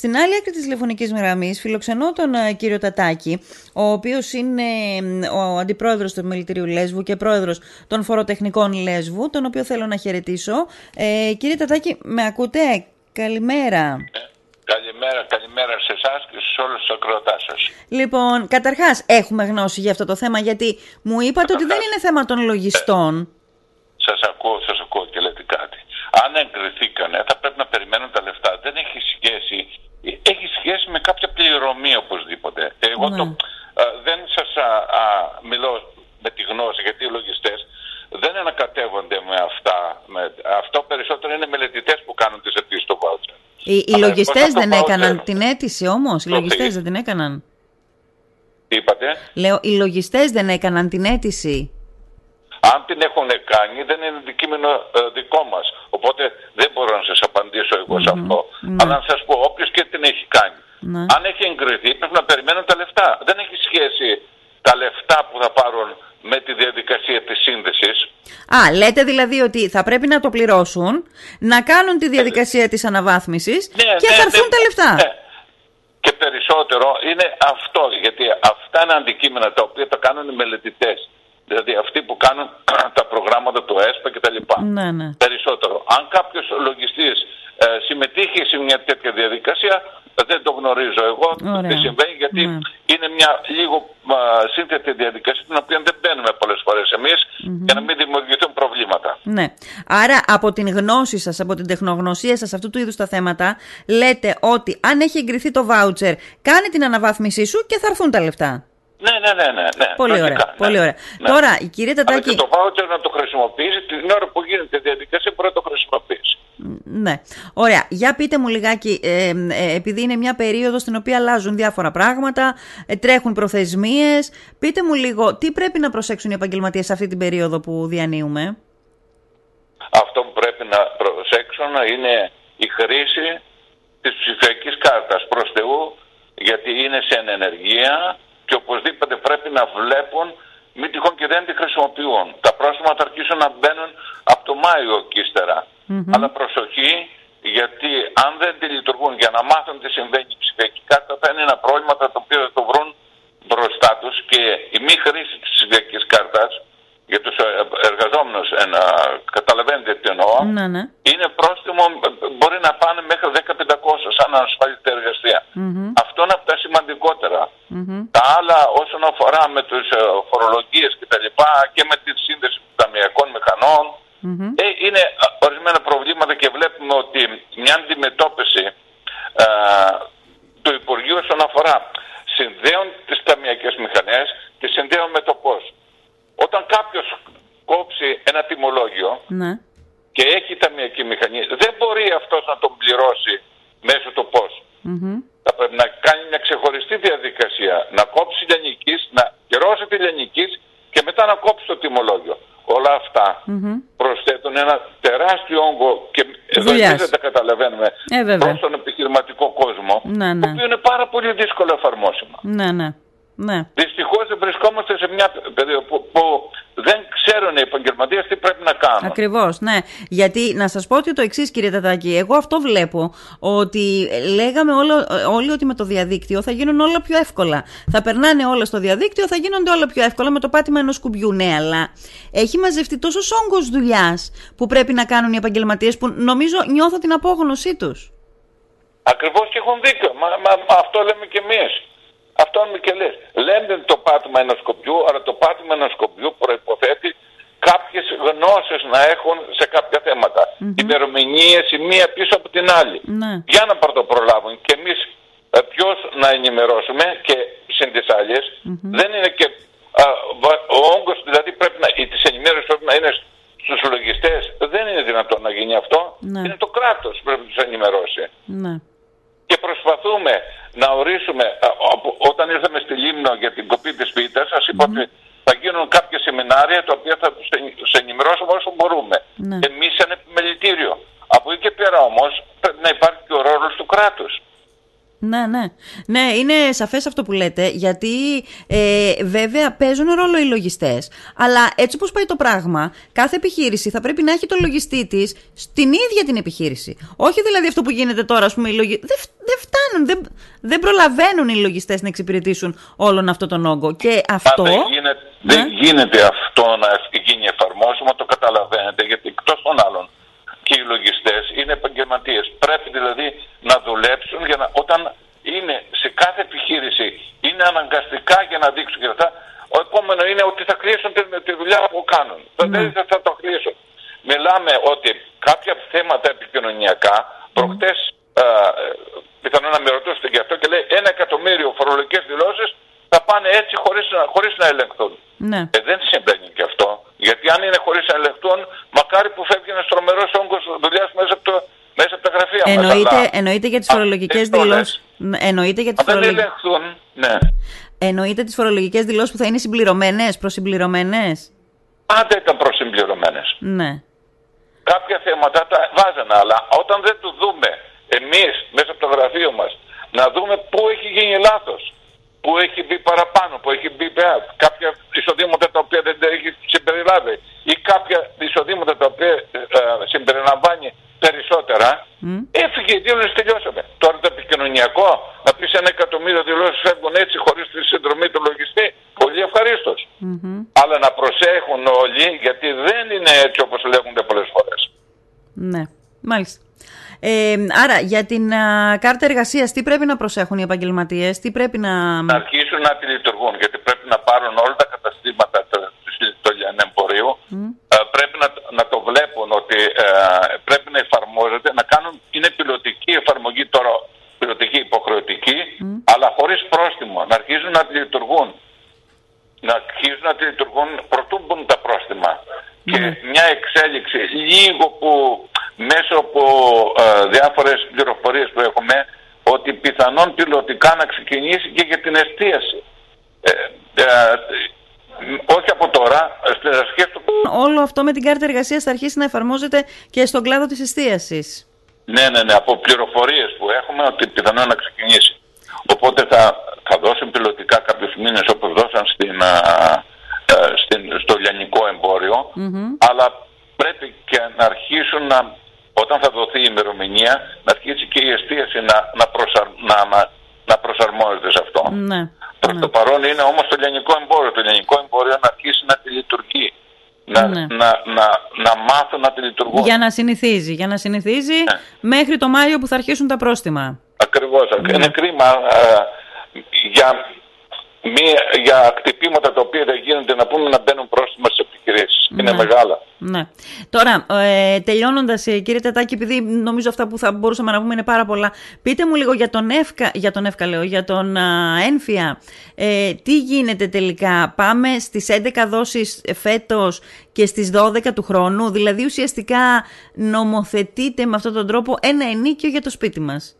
Στην άλλη άκρη της τηλεφωνικής γραμμής φιλοξενώ τον ε, κύριο Τατάκη, ο οποίος είναι ο αντιπρόεδρος του Μιλητηρίου Λέσβου και πρόεδρος των Φοροτεχνικών Λέσβου, τον οποίο θέλω να χαιρετήσω. Ε, κύριε Τατάκη, με ακούτε; Καλημέρα. Καλημέρα, καλημέρα σε εσάς και σε όλους τους ακροατάς σας. Λοιπόν, καταρχάς, έχουμε γνώση για αυτό το θέμα, γιατί μου είπατε ότι δεν είναι θέμα των λογιστών. Σας ακούω, σας ακούω και λέτε κάτι. Αν εγκριθήκανε, θα πρέπει να περιμένουν τα λεφτά. Δεν έχει σχέση. Έχει σχέση με κάποια πληρωμή οπωσδήποτε. Εγώ Ναι. το, α, δεν σας μιλώ με τη γνώση, γιατί οι λογιστές δεν ανακατεύονται με αυτά. Με, αυτό περισσότερο είναι μελετητές που κάνουν τις αιτήσεις στο voucher. Οι, οι Αλλά λογιστές εγώ θα δεν το πάω έκαναν τέλος. την αίτηση όμως; Οι Το λογιστές τι; δεν την έκαναν; Τι είπατε. Λέω, οι λογιστές δεν έκαναν την αίτηση; Αν την έχουν κάνει δεν είναι αντικείμενο ε, δικό μας. Οπότε δεν μπορώ να σας απαντήσω εγώ σε αυτό. Ναι. Αλλά να σας πω όποιος και την έχει κάνει. Ναι. Αν έχει εγκριθεί πρέπει να περιμένουν τα λεφτά. Δεν έχει σχέση τα λεφτά που θα πάρουν με τη διαδικασία της σύνδεσης. Α, λέτε δηλαδή ότι θα πρέπει να το πληρώσουν, να κάνουν τη διαδικασία της αναβάθμισης και θα έρθουν τα λεφτά. Ναι. Και περισσότερο είναι αυτό, γιατί αυτά είναι αντικείμενα τα οποία τα κάνουν οι μελετητές. Δηλαδή αυτοί που κάνουν τα προγράμματα του ΕΣΠΑ κτλ. Ναι, ναι. Περισσότερο. Αν κάποιος λογιστής ε, συμμετείχε σε μια τέτοια διαδικασία, δεν το γνωρίζω εγώ Ωραία. τι συμβαίνει, γιατί Ναι. είναι μια λίγο α, σύνθετη διαδικασία, την οποία δεν μπαίνουμε πολλές φορές εμείς, για να μην δημιουργηθούν προβλήματα. Ναι. Άρα από την γνώση σας, από την τεχνογνωσία σας αυτού του είδους τα θέματα, λέτε ότι αν έχει εγκριθεί το voucher, κάνε την αναβάθμισή σου και θα έρθουν τα λεφτά. Ναι, ναι, ναι, ναι. ναι. Πολύ Λογικά, ωραία. ναι. Πολύ ωραία. Ναι. Τώρα, η κυρία Αλλά Τατάκη... και το voucher να το χρησιμοποιήσει την ώρα που γίνεται η διαδικασία μπορεί να το χρησιμοποιήσει. Ναι. Ωραία. Για πείτε μου λιγάκι, ε, ε, επειδή είναι μια περίοδος στην οποία αλλάζουν διάφορα πράγματα, ε, τρέχουν προθεσμίες, πείτε μου λίγο τι πρέπει να προσέξουν οι επαγγελματίες σε αυτή την περίοδο που διανύουμε; Αυτό που πρέπει να προσέξουν είναι η χρήση της ψηφιακής κάρτας προς Θεού γιατί είναι σε ενεργεία και οπωσδήποτε πρέπει να βλέπουν μη τυχόν και δεν τη χρησιμοποιούν. Τα πρόσωπα θα αρχίσουν να μπαίνουν από το Μάιο και ύστερα. Αλλά προσοχή γιατί αν δεν τη λειτουργούν για να μάθουν τι συμβαίνει η ψηφιακή κάρτα θα είναι ένα πρόβλημα το οποίο θα το βρουν μπροστά τους και η μη χρήση της ψηφιακής κάρτας για τους ε, εργαζόμενους ε, να καταλαβαίνετε τι εννοώ Ναι, ναι. είναι πρόστιμο, μπορεί να πάνε μέχρι 10-500 σαν ασφαλιστή εργασία. Αυτό είναι από τα σημαντικότερα. Τα άλλα όσον αφορά με τις ε, φορολογίες και τα λοιπά και με τη σύνδεση των ταμιακών μηχανών ε, είναι ε, ορισμένα προβλήματα και βλέπουμε ότι μια αντιμετώπιση ε, του Υπουργείου όσον αφορά συνδέουν τις ταμιακές μηχανές και συνδέουν με το πώς. Όταν κάποιος κόψει ένα τιμολόγιο Ναι. και έχει ταμιακή μηχανή, δεν μπορεί αυτός να τον πληρώσει μέσω του πώς. Θα πρέπει να κάνει μια ξεχωριστή διαδικασία, να κόψει λιανικής, να κυρώσει τη λιανικής και μετά να κόψει το τιμολόγιο. Όλα αυτά προσθέτουν ένα τεράστιο όγκο και εδώ Δουλειάς. εμείς δεν τα καταλαβαίνουμε Ε, βέβαια. προς τον επιχειρηματικό κόσμο, Ναι, το ναι. οποίο είναι πάρα πολύ δύσκολο εφαρμόσιμο. Ναι, ναι. Ναι. Δυστυχώς βρισκόμαστε σε μια περίοδο που, που δεν ξέρουν οι επαγγελματίε τι πρέπει να κάνουν. Ακριβώς, ναι. Γιατί να σας πω ότι το εξής, κύριε Τατάκη, εγώ αυτό βλέπω. Ότι λέγαμε όλο, όλοι ότι με το διαδίκτυο θα γίνουν όλα πιο εύκολα. Θα περνάνε όλα στο διαδίκτυο, θα γίνονται όλα πιο εύκολα με το πάτημα ενός κουμπιού. Ναι, αλλά έχει μαζευτεί τόσος όγκος δουλειάς που πρέπει να κάνουν οι επαγγελματίες που νομίζω νιώθω την απόγνωσή τους. Ακριβώς και έχουν δίκιο. Μα, μα, μα αυτό λέμε κι εμείς. Αυτό λέμε και λες. Λέμε το πάτημα ενός σκοπιού, αλλά το πάτημα ενός σκοπιού προποθέτει κάποιε γνώσεις να έχουν σε κάποια θέματα. Ημερομηνίες η μία πίσω από την άλλη. Ναι. Για να πρωτοπρολάβουν. Και εμείς ποιος να ενημερώσουμε και συν τις αλλε δεν είναι και. α, βα- ο όγκος δηλαδή πρέπει να. της ενημέρωσης πρέπει να είναι στους λογιστές. Δεν είναι δυνατόν να γίνει αυτό. Ναι. Είναι το κράτος που πρέπει να τους ενημερώσει Ναι. και προσπαθούμε να ορίσουμε, α, από- όταν ήρθαμε στη Λίμνο για την κοπή της πίτας, σας είπα ότι θα γίνουν κάποια σεμινάρια τα οποία θα τους ενη- τους ενημερώσουμε όσο μπορούμε. Ναι. Εμείς σαν επιμελητήριο. Από εκεί και πέρα όμως πρέπει να υπάρχει και ο ρόλος του κράτους. Ναι, ναι. Ναι, είναι σαφές αυτό που λέτε, γιατί ε, βέβαια παίζουν ρόλο οι λογιστές. Αλλά έτσι όπως πάει το πράγμα, κάθε επιχείρηση θα πρέπει να έχει το λογιστή της στην ίδια την επιχείρηση. Όχι δηλαδή αυτό που γίνεται τώρα, ας πούμε, οι λογιστέ. Δεν, δεν φτάνουν, δεν, δεν προλαβαίνουν οι λογιστές να εξυπηρετήσουν όλον αυτό τον όγκο. Και αυτό. δεν, γίνεται, ναι. δεν γίνεται αυτό να γίνει εφαρμόσιμο, το καταλαβαίνετε, γιατί εκτός των άλλων και οι λογιστές είναι επαγγελματίες. Πρέπει δηλαδή να δουλέψουν για να, όταν είναι σε κάθε επιχείρηση, είναι αναγκαστικά για να δείξουν και αυτά. Ο επόμενο είναι ότι θα κλείσουν τη, τη δουλειά που κάνουν. Mm. Δεν θα, θα το κλείσουν. Μιλάμε ότι κάποια θέματα επικοινωνιακά, mm. προχτές ε, πιθανόν να με ρωτήσετε γι' αυτό και λέει ένα εκατομμύριο φορολογικές δηλώσεις θα πάνε έτσι χωρίς χωρίς να ελεγχθούν. Ναι. Ε, δεν συμβαίνει και αυτό. Γιατί αν είναι χωρίς να ελεγχθούν, μακάρι που φεύγει ένας τρομερός όγκος δουλειάς μέσα από το μέσα από τα γραφεία εννοείται, μας. Εννοείται για τις φορολογικές δηλώσεις. Εννοείται για τις φορολογικές... ναι. Εννοείται τις φορολογικές δηλώσεις που θα είναι συμπληρωμένες, προσυμπληρωμένες; Πάντα ήταν προσυμπληρωμένες. Ναι. Κάποια θέματα τα βάζανε, αλλά όταν δεν το δούμε εμείς μέσα από το γραφείο μας, να δούμε πού έχει γίνει λάθος, πού έχει μπει παραπάνω, πού έχει μπει πέρα, κάποια εισοδήματα τα οποία δεν τα έχει συμπεριλάβει ή κάποια εισοδήματα τα οποία ε, συμπεριλαμβάνει περισσότερα, mm. έφυγε η δήλωση, τελειώσαμε. Τώρα το επικοινωνιακό, να πεις ένα εκατομμύριο δηλώσεις φεύγουν έτσι χωρίς τη συνδρομή του λογιστή, πολύ ευχαρίστως. Mm-hmm. Αλλά να προσέχουν όλοι, γιατί δεν είναι έτσι όπως λέγονται πολλές φορές. Ναι, μάλιστα. Ε, άρα, για την α, κάρτα εργασίας, τι πρέπει να προσέχουν οι επαγγελματίες, τι πρέπει να. Να αρχίσουν να τη λειτουργούν, γιατί πρέπει να πάρουν όλα τα καταστήματα του λιανεμπορίου. Mm. Ε, πρέπει να, να το βλέπουν ότι ε, πρέπει να εφαρμόζεται, να κάνουν. Είναι πιλωτική εφαρμογή τώρα, πιλωτική υποχρεωτική, mm. αλλά χωρίς πρόστιμο. Να αρχίσουν να τη λειτουργούν. Να αρχίσουν να τη λειτουργούν προτού μπουν τα πρόστιμα. Mm. Και μια εξέλιξη λίγο που μέσω από ε, διάφορες πληροφορίες που έχουμε ότι πιθανόν πιλωτικά να ξεκινήσει και για την εστίαση. Ε, ε, όχι από τώρα, στις αρχές του... Όλο αυτό με την κάρτα εργασίας θα αρχίσει να εφαρμόζεται και στον κλάδο της εστίασης. Ναι, ναι, ναι, από πληροφορίες που έχουμε ότι πιθανόν να ξεκινήσει. Οπότε θα, θα δώσουν πιλωτικά κάποιους μήνες όπως δώσαν στην, α, στην, στο λιανικό αλλά πρέπει και να αρχίσουν να όταν θα δοθεί η ημερομηνία να αρχίσει και η εστίαση να, να, προσαρ, να, να, να προσαρμόζεται σε αυτό. Ναι, Προς ναι. Το παρόν είναι όμως το λιανικό εμπόριο. Το λιανικό εμπόριο να αρχίσει να τη λειτουργεί. Να, ναι. να, να, να μάθουν να τη λειτουργούν. Για να συνηθίζει. Για να συνηθίζει ναι. μέχρι το Μάιο που θα αρχίσουν τα πρόστιμα. Ακριβώς. Ναι. Είναι κρίμα ε, για μία, για κτυπήματα τα οποία δεν γίνονται να πούμε να μπαίνουν πρόστιμα σε επιχειρήσεις. Ναι. Είναι μεγάλα. Ναι. Τώρα, ε, τελειώνοντας, ε, κύριε Τετάκη, επειδή νομίζω αυτά που θα μπορούσαμε να πούμε είναι πάρα πολλά, πείτε μου λίγο για τον ΕΦΚΑ, για τον ΕΦΚΑ λέω, για τον α, ΕΝΦΙΑ. Ε, τι γίνεται τελικά, πάμε στις 11 δόσεις φέτος και στις 12 του χρόνου, δηλαδή ουσιαστικά νομοθετείτε με αυτόν τον τρόπο ένα ενίκιο για το σπίτι μας.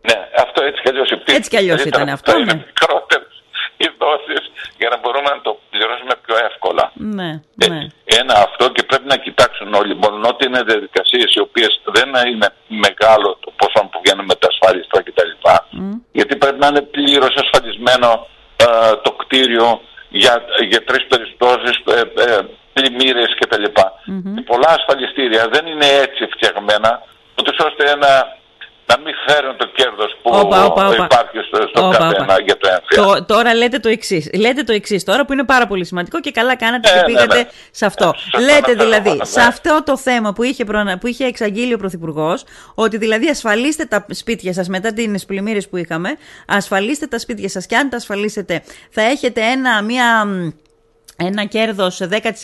Ναι, αυτό έτσι κι αλλιώς Έτσι κι αλλιώς ήταν αυτό, ναι οι δόσει για να μπορούμε να το πληρώσουμε πιο εύκολα. Ναι, ε, ναι. Ένα αυτό και πρέπει να κοιτάξουν όλοι. Μόνο ότι είναι διαδικασίες οι οποίες δεν είναι μεγάλο το ποσό που βγαίνουν με τα ασφαλιστά κτλ. Mm. Γιατί πρέπει να είναι πλήρως ασφαλισμένο ε, το κτίριο για, για τρεις περιπτώσεις, ε, ε, πλημμύρες κτλ. Mm-hmm. Πολλά ασφαλιστήρια δεν είναι έτσι φτιαγμένα, ώστε ένα να μην φέρουν το κέρδος που οπα, οπα, οπα. υπάρχει στο, στο καθένα για το έμφυα. τώρα λέτε το εξής. Λέτε το εξής τώρα που είναι πάρα πολύ σημαντικό και καλά κάνατε και ε, πήγατε ναι, ναι. σε αυτό. Ε, λέτε δηλαδή ναι. σε αυτό το θέμα που είχε, που είχε εξαγγείλει ο Πρωθυπουργός, ότι δηλαδή ασφαλίστε τα σπίτια σας μετά τις πλημμύρες που είχαμε, ασφαλίστε τα σπίτια σας και αν τα ασφαλίσετε θα έχετε ένα, μια ένα κέρδος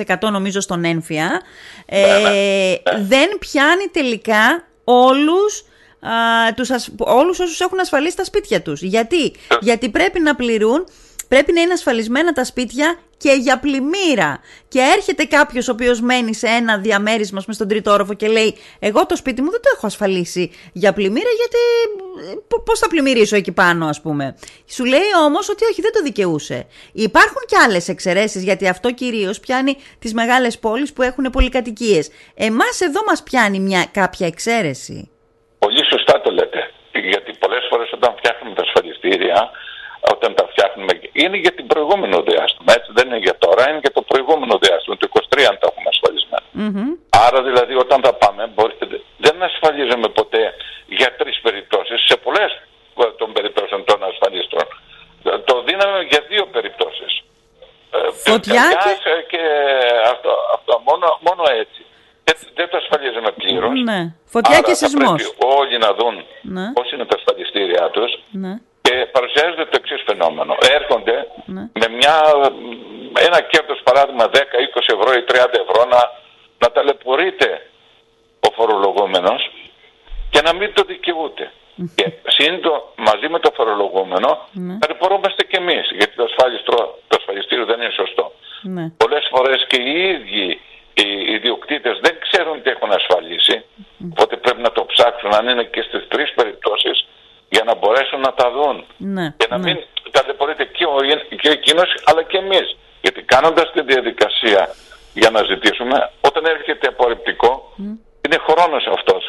10% νομίζω στον ένφια, ε, δεν πιάνει τελικά όλους α, τους ασ... όλους όσους έχουν ασφαλίσει τα σπίτια τους. Γιατί, ε. Γιατί πρέπει να πληρούν, πρέπει να είναι ασφαλισμένα τα σπίτια και για πλημμύρα. Και έρχεται κάποιος ο οποίος μένει σε ένα διαμέρισμα με στον τρίτο όροφο και λέει: Εγώ το σπίτι μου δεν το έχω ασφαλίσει για πλημμύρα, γιατί πώς θα πλημμυρίσω εκεί πάνω, ας πούμε. Σου λέει όμως ότι όχι, δεν το δικαιούσε. Υπάρχουν και άλλες εξαιρέσεις, γιατί αυτό κυρίως πιάνει τις μεγάλες πόλεις που έχουν πολυκατοικίες. Εμάς εδώ μας πιάνει μια κάποια εξαίρεση. Πολύ σωστά το λέτε. Γιατί πολλές φορές όταν φτιάχνουμε τα ασφαλιστήρια, όταν τα φτιάχνουμε, είναι για την προηγούμενο διάστημα. Έτσι δεν είναι για τώρα, είναι για το προηγούμενο διάστημα. Το 23 αν τα έχουμε ασφαλισμένα. Άρα δηλαδή όταν τα πάμε, δεν ασφαλίζουμε ποτέ για τρεις περιπτώσεις. Σε πολλές των περιπτώσεων των ασφαλιστών. Το δίναμε για δύο περιπτώσεις. Ε, Φωτιά και... και αυτό, αυτό μόνο, μόνο έτσι. Δεν, το ασφαλίζουμε πλήρως. Ναι. Φωτιά και σεισμός. Πρέπει όλοι να δουν ναι. πώ είναι τα ασφαλιστήριά του ναι. και παρουσιάζεται το εξή φαινόμενο. Έρχονται ναι. με μια, ένα κέρδος παράδειγμα 10, 20 ευρώ ή 30 ευρώ να, να ταλαιπωρείται ο φορολογούμενο και να μην το δικαιούται. Και σύντο, μαζί με το φορολογούμενο ναι. ταλαιπωρούμαστε και εμείς. Γιατί το, το ασφαλιστήριο δεν είναι σωστό. Ναι. Πολλές φορές και οι ίδιοι οι ιδιοκτήτες δεν ξέρουν τι έχουν ασφαλίσει, οπότε πρέπει να το ψάξουν αν είναι και στις τρεις περιπτώσεις για να μπορέσουν να τα δουν ναι, και να ναι. μην ταλαιπωρείται και, ο, και εκείνος αλλά και εμείς. Γιατί κάνοντας τη διαδικασία για να ζητήσουμε, όταν έρχεται απορριπτικό, είναι χρόνος αυτός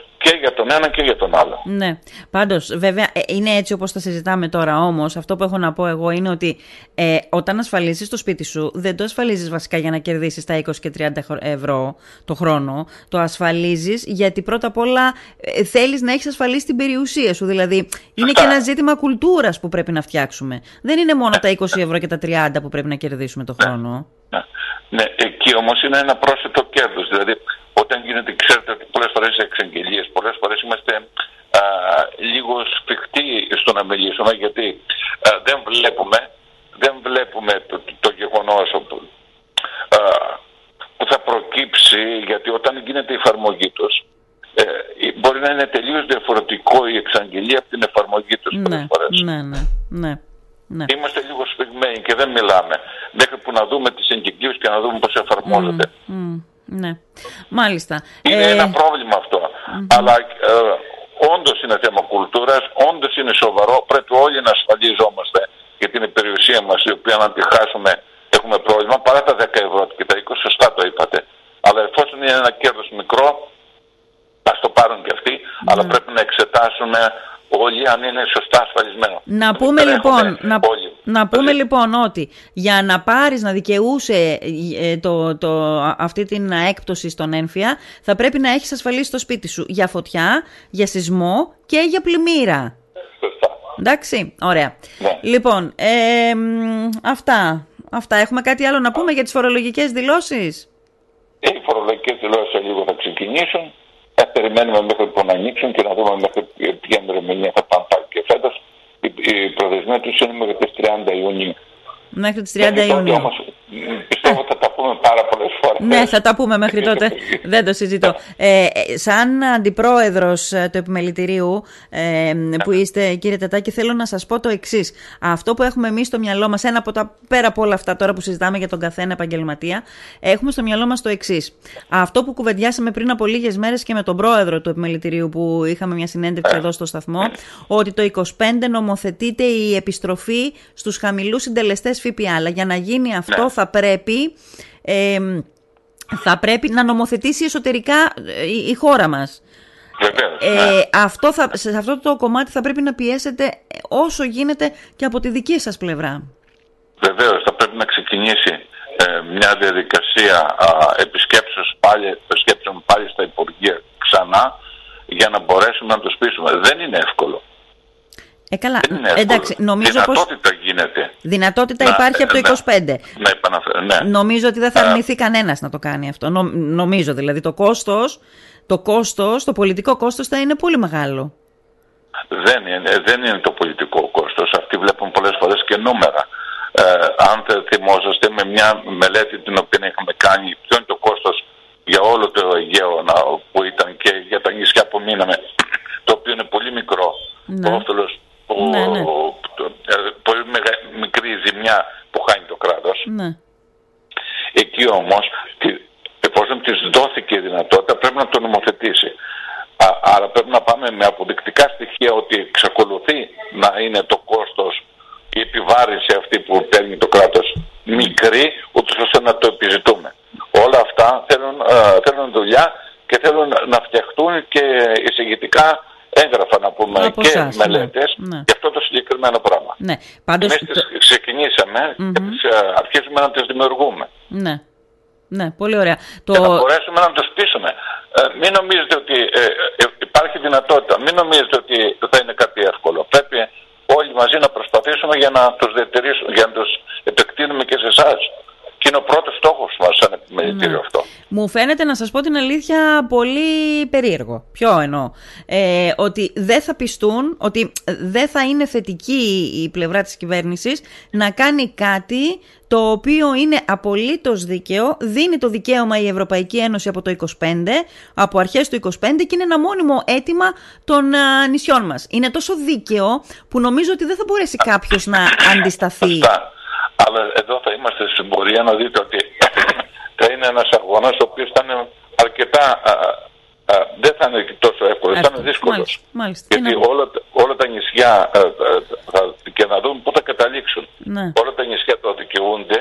και για τον ένα και για τον άλλο. Ναι. Πάντως, βέβαια, ε, είναι έτσι όπως τα συζητάμε τώρα. Όμως, αυτό που έχω να πω εγώ είναι ότι ε, όταν ασφαλίσει το σπίτι σου, δεν το ασφαλίζεις βασικά για να κερδίσεις τα 20 και 30 ευρώ το χρόνο. Το ασφαλίζεις γιατί πρώτα απ' όλα ε, θέλεις να έχεις ασφαλίσει την περιουσία σου. Δηλαδή, είναι και ένα ζήτημα κουλτούρας που πρέπει να φτιάξουμε. Δεν είναι μόνο τα 20 ευρώ και τα 30 που πρέπει να κερδίσουμε το χρόνο. Ναι, ναι εκεί όμως είναι ένα πρόσθετο κέρδος. Δηλαδή, όταν γίνεται, ξέρετε ότι πολλές φορές εξαγγελίες, πολλές φορές είμαστε α, λίγο σφιχτοί στο να μιλήσουμε γιατί δεν βλέπουμε, δεν βλέπουμε το, το, το γεγονός που θα προκύψει γιατί όταν γίνεται η εφαρμογή τους. ε, μπορεί να είναι τελείως διαφορετικό η εξαγγελία από την εφαρμογή τους ναι, φορές. Ναι, ναι, ναι, ναι. Είμαστε λίγο σφιγμένοι και δεν μιλάμε μέχρι που να δούμε τις εγγυκλίες και να δούμε πώς εφαρμόζεται. Ναι, μάλιστα. Είναι ε... ένα πρόβλημα Αλλά ε, όντως είναι θέμα κουλτούρας, όντως είναι σοβαρό. Πρέπει όλοι να ασφαλίζομαστε για την περιουσία μας, η οποία να τη χάσουμε έχουμε πρόβλημα. Παρά τα 10 ευρώ και τα 20, σωστά το είπατε. Αλλά εφόσον είναι ένα κέρδος μικρό, ας το πάρουν και αυτοί, αλλά ναι. πρέπει να εξετάσουμε όλοι αν είναι σωστά ασφαλισμένο. Να πούμε λοιπόν, να, να πούμε λοιπόν ότι για να πάρεις να δικαιούσε ε, το, το, αυτή την έκπτωση στον έμφυα θα πρέπει να έχεις ασφαλίσει το σπίτι σου για φωτιά, για σεισμό και για πλημμύρα. Σωστά. Εντάξει, ωραία. Ναι. Λοιπόν, ε, αυτά, αυτά. Έχουμε κάτι άλλο να πούμε για τις φορολογικές δηλώσεις; Ε, οι φορολογικές δηλώσεις λίγο θα ξεκινήσουν. Θα περιμένουμε μέχρι που να ανοίξουν και να δούμε μέχρι ποια ημερομηνία θα πάνε πάλι και φέτος. Η, προθεσμία τους είναι μέχρι τις 30 Ιουνίου. Μέχρι τις 30 Ιουνίου. Όμως, πιστεύω θα τα πούμε πάρα πολλές φορές. Ναι, θα τα πούμε μέχρι τότε. Δεν το συζητώ. Ε, σαν αντιπρόεδρος ε, του επιμελητηρίου ε, που είστε, κύριε Τετάκη, θέλω να σας πω το εξής. Αυτό που έχουμε εμείς στο μυαλό μας, ένα από τα πέρα από όλα αυτά τώρα που συζητάμε για τον καθένα επαγγελματία, έχουμε στο μυαλό μας το εξής. Αυτό που κουβεντιάσαμε πριν από λίγες μέρες και με τον πρόεδρο του επιμελητηρίου που είχαμε μια συνέντευξη εδώ στο σταθμό, ότι το 25 νομοθετείται η επιστροφή στους χαμηλούς συντελεστές ΦΠΑ. Αλλά για να γίνει αυτό ναι. θα πρέπει θα πρέπει να νομοθετήσει εσωτερικά ε, η, χώρα μας. ε, ναι. αυτό θα, σε αυτό το κομμάτι θα πρέπει να πιέσετε όσο γίνεται και από τη δική σας πλευρά. Βεβαίως, θα πρέπει να ξεκινήσει ε, μια διαδικασία α, επισκέψεως πάλι, επισκέψεων πάλι στα Υπουργεία ξανά για να μπορέσουμε να το σπίσουμε. Δεν είναι εύκολο. Ε, καλά. Εντάξει, νομίζω δυνατότητα πως... γίνεται. Δυνατότητα υπάρχει από το 25. Ναι, ναι. Νομίζω ότι δεν θα αρνηθεί κανένας να το κάνει αυτό. νομίζω δηλαδή το κόστος, το κόστος, το πολιτικό κόστος θα είναι πολύ μεγάλο. Δεν είναι, δεν είναι το πολιτικό κόστος. Αυτοί βλέπουν πολλές φορές και νούμερα. Ε, αν θυμόσαστε με μια μελέτη την οποία είχαμε κάνει, ποιο είναι το κόστος για όλο το Αιγαίο που ήταν και για τα νησιά που μείναμε, το οποίο είναι πολύ μικρό. Ναι. Το όφελος ναι, ναι. Ε, πολύ μικρή ζημιά που χάνει το κράτος. Ναι. Εκεί όμως, εφόσον της δόθηκε η δυνατότητα, πρέπει να το νομοθετήσει. άρα πρέπει να πάμε με αποδεικτικά στοιχεία ότι εξακολουθεί να είναι το κόστος η επιβάρηση αυτή που παίρνει το κράτος μικρή, ούτως ώστε να το επιζητούμε. Όλα αυτά θέλουν, θέλουν δουλειά και θέλουν να φτιαχτούν και εισηγητικά έγγραφα να πούμε Από και εσάς, ναι. μελέτες Ναι. για αυτό το συγκεκριμένο πράγμα. Ναι. Πάντως, Εμείς τις το- ξεκινήσαμε και τις, ε, αρχίζουμε να τις δημιουργούμε. Ναι. Ναι, πολύ ωραία. Το... Και να μπορέσουμε να τους πείσουμε. Ε, μην νομίζετε ότι ε, ε, υπάρχει δυνατότητα. Μην νομίζετε ότι θα είναι κάτι εύκολο. Πρέπει όλοι μαζί να προσπαθήσουμε για να τους διατηρήσουμε, για να τους επεκτείνουμε και σε εσάς. Και είναι ο πρώτος στόχος μας σαν επιμελητήριο Ναι. αυτό. Μου φαίνεται να σας πω την αλήθεια πολύ περίεργο. Ποιο εννοώ; Ε, ότι δεν θα πιστούν, ότι δεν θα είναι θετική η πλευρά της κυβέρνησης να κάνει κάτι το οποίο είναι απολύτως δίκαιο, δίνει το δικαίωμα η Ευρωπαϊκή Ένωση από το 25, από αρχές του 25 και είναι ένα μόνιμο αίτημα των α, νησιών μας. Είναι τόσο δίκαιο που νομίζω ότι δεν θα μπορέσει κάποιος να αντισταθεί. Σωστά. Αλλά εδώ θα είμαστε στην πορεία να δείτε ότι θα είναι ένας αγώνας ο οποίος θα είναι αρκετά... α, α, δεν θα είναι τόσο εύκολος, θα είναι Εύκολος. δύσκολος. Μάλιστα, μάλιστα. Τι Γιατί να πω. όλα, τα- όλα τα νησιά α, α, θα, και να δούμε πού θα καταλήξουν. Ναι. Όλα τα νησιά το δικαιούνται,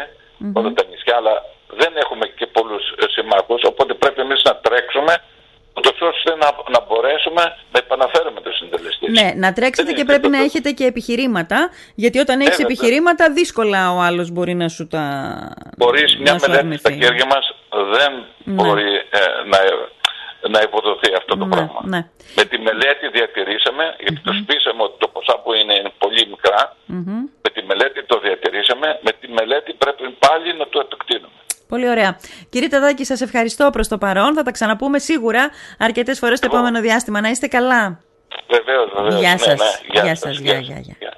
όλα τα νησιά, αλλά δεν έχουμε και πολλούς ε, συμμάχους, οπότε πρέπει εμείς να τρέξουμε ούτως ώστε να, να μπορέσουμε να επαναφέρουμε το συντελεστή. Ναι, να τρέξετε Δεν και είναι πρέπει να το- έχετε και επιχειρήματα, γιατί όταν έχεις βέβαια. επιχειρήματα δύσκολα ο άλλος μπορεί να σου τα Χωρίς να μια σου μελέτη στα αρνηθεί. χέρια μας δεν Ναι. μπορεί ε, να, να υποδοθεί αυτό το Ναι, πράγμα. ναι. Με τη μελέτη διατηρήσαμε, γιατί το σπίσαμε ότι το ποσά που είναι είναι πολύ μικρά. Μμμ. Με τη μελέτη το διατηρήσαμε, με τη μελέτη πρέπει πάλι να το επεκτείνουμε. Πολύ ωραία. Κύριε Ταδάκη, σας ευχαριστώ προς το παρόν. Θα τα ξαναπούμε σίγουρα αρκετές φορές το Εγώ. επόμενο διάστημα. Να είστε καλά. Βεβαίως, βεβαίως. Γεια Ναι, σας. ναι, Γεια σας. Γεια, γεια, γεια. Γεια.